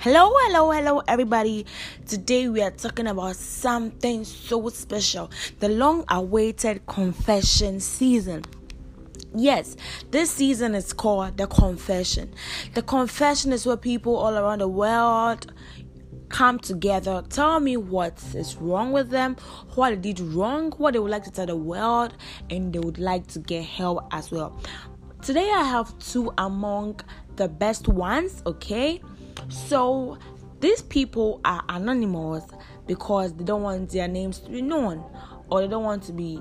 Hello, hello, hello, everybody. Today we are talking about something so special the long awaited confession season. Yes, this season is called the confession. The confession is where people all around the world come together, tell me what is wrong with them, what they did wrong, what they would like to tell the world, and they would like to get help as well. Today I have two among the best ones, okay? So these people are anonymous because they don't want their names to be known or they don't want to be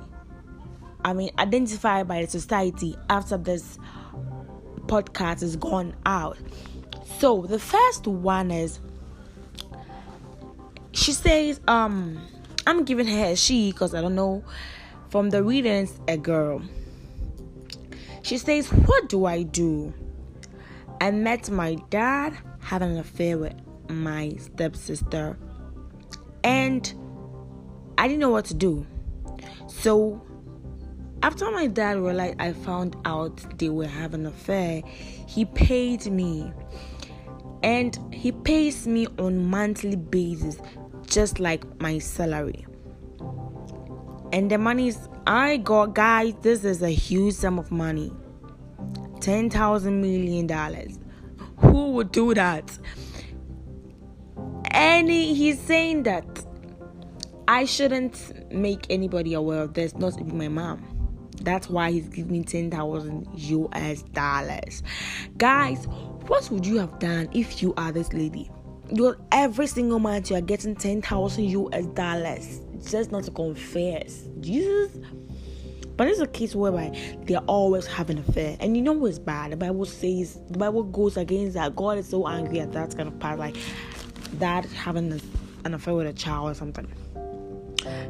I mean identified by the society after this podcast is gone out. So the first one is she says, um, I'm giving her a she because I don't know from the readings a girl. She says, What do I do? I met my dad having an affair with my stepsister, and I didn't know what to do. So, after my dad realized I found out they were having an affair, he paid me. And he pays me on monthly basis just like my salary. And the money is I got guys, this is a huge sum of money. Ten thousand million dollars. Who would do that? And he's saying that I shouldn't make anybody aware of this, not even my mom. That's why he's giving me 10,000 US dollars. Guys, what would you have done if you are this lady? You're every single month you are getting 10,000 US dollars just not to confess. Jesus. But it's a case whereby they're always having an affair. And you know what's bad? The Bible says, the Bible goes against that. God is so angry at that kind of part. Like that having an affair with a child or something.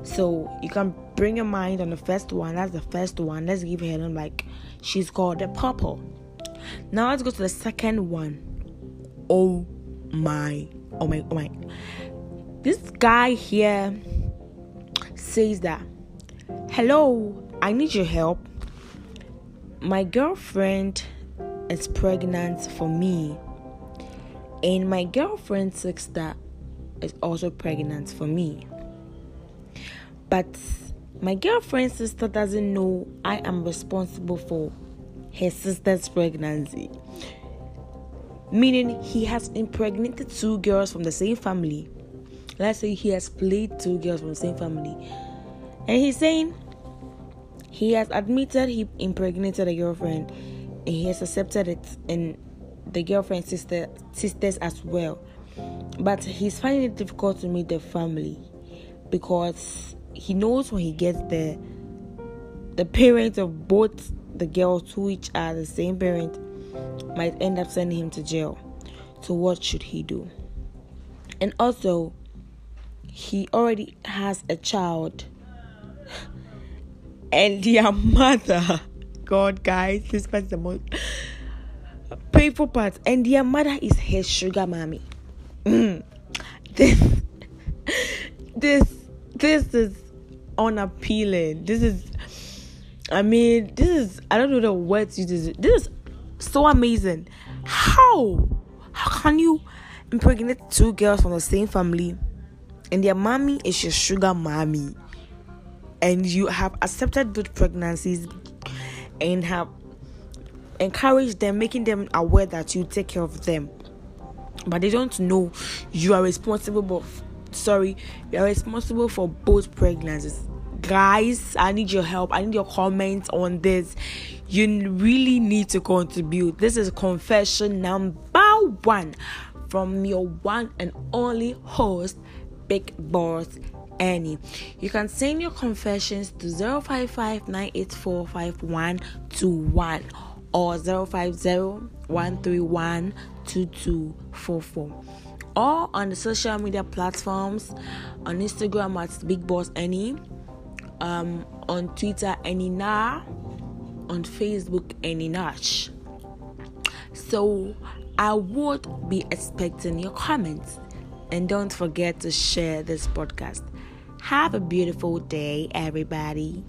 So you can bring your mind on the first one. That's the first one. Let's give her like she's called the purple. Now let's go to the second one. Oh my, oh my, oh my. This guy here says that, hello, I need your help. My girlfriend is pregnant for me, and my girlfriend's sister is also pregnant for me. But my girlfriend's sister doesn't know I am responsible for her sister's pregnancy. Meaning he has impregnated two girls from the same family. Let's say he has played two girls from the same family. And he's saying he has admitted he impregnated a girlfriend and he has accepted it and the girlfriend's sister sisters as well. But he's finding it difficult to meet the family because he knows when he gets there the parents of both the girls who each are the same parent might end up sending him to jail. So what should he do? And also he already has a child and their mother. God guys this was the most painful part. And their mother is his sugar mommy. Mm. this this this is unappealing. This is i mean this is i don't know the words you this this is so amazing. How? How can you impregnate two girls from the same family and their mommy is your sugar mommy and you have accepted both pregnancies and have encouraged them, making them aware that you take care of them. But they don't know you are responsible but sorry, you are responsible for both pregnancies. Guys, I need your help. I need your comments on this. You really need to contribute. This is confession number one from your one and only host, Big Boss Annie. You can send your confessions to 055 or 050 or on the social media platforms on Instagram at Big Boss Annie, um, on Twitter Annie Na, on Facebook Annie Nash. So I would be expecting your comments and don't forget to share this podcast. Have a beautiful day, everybody.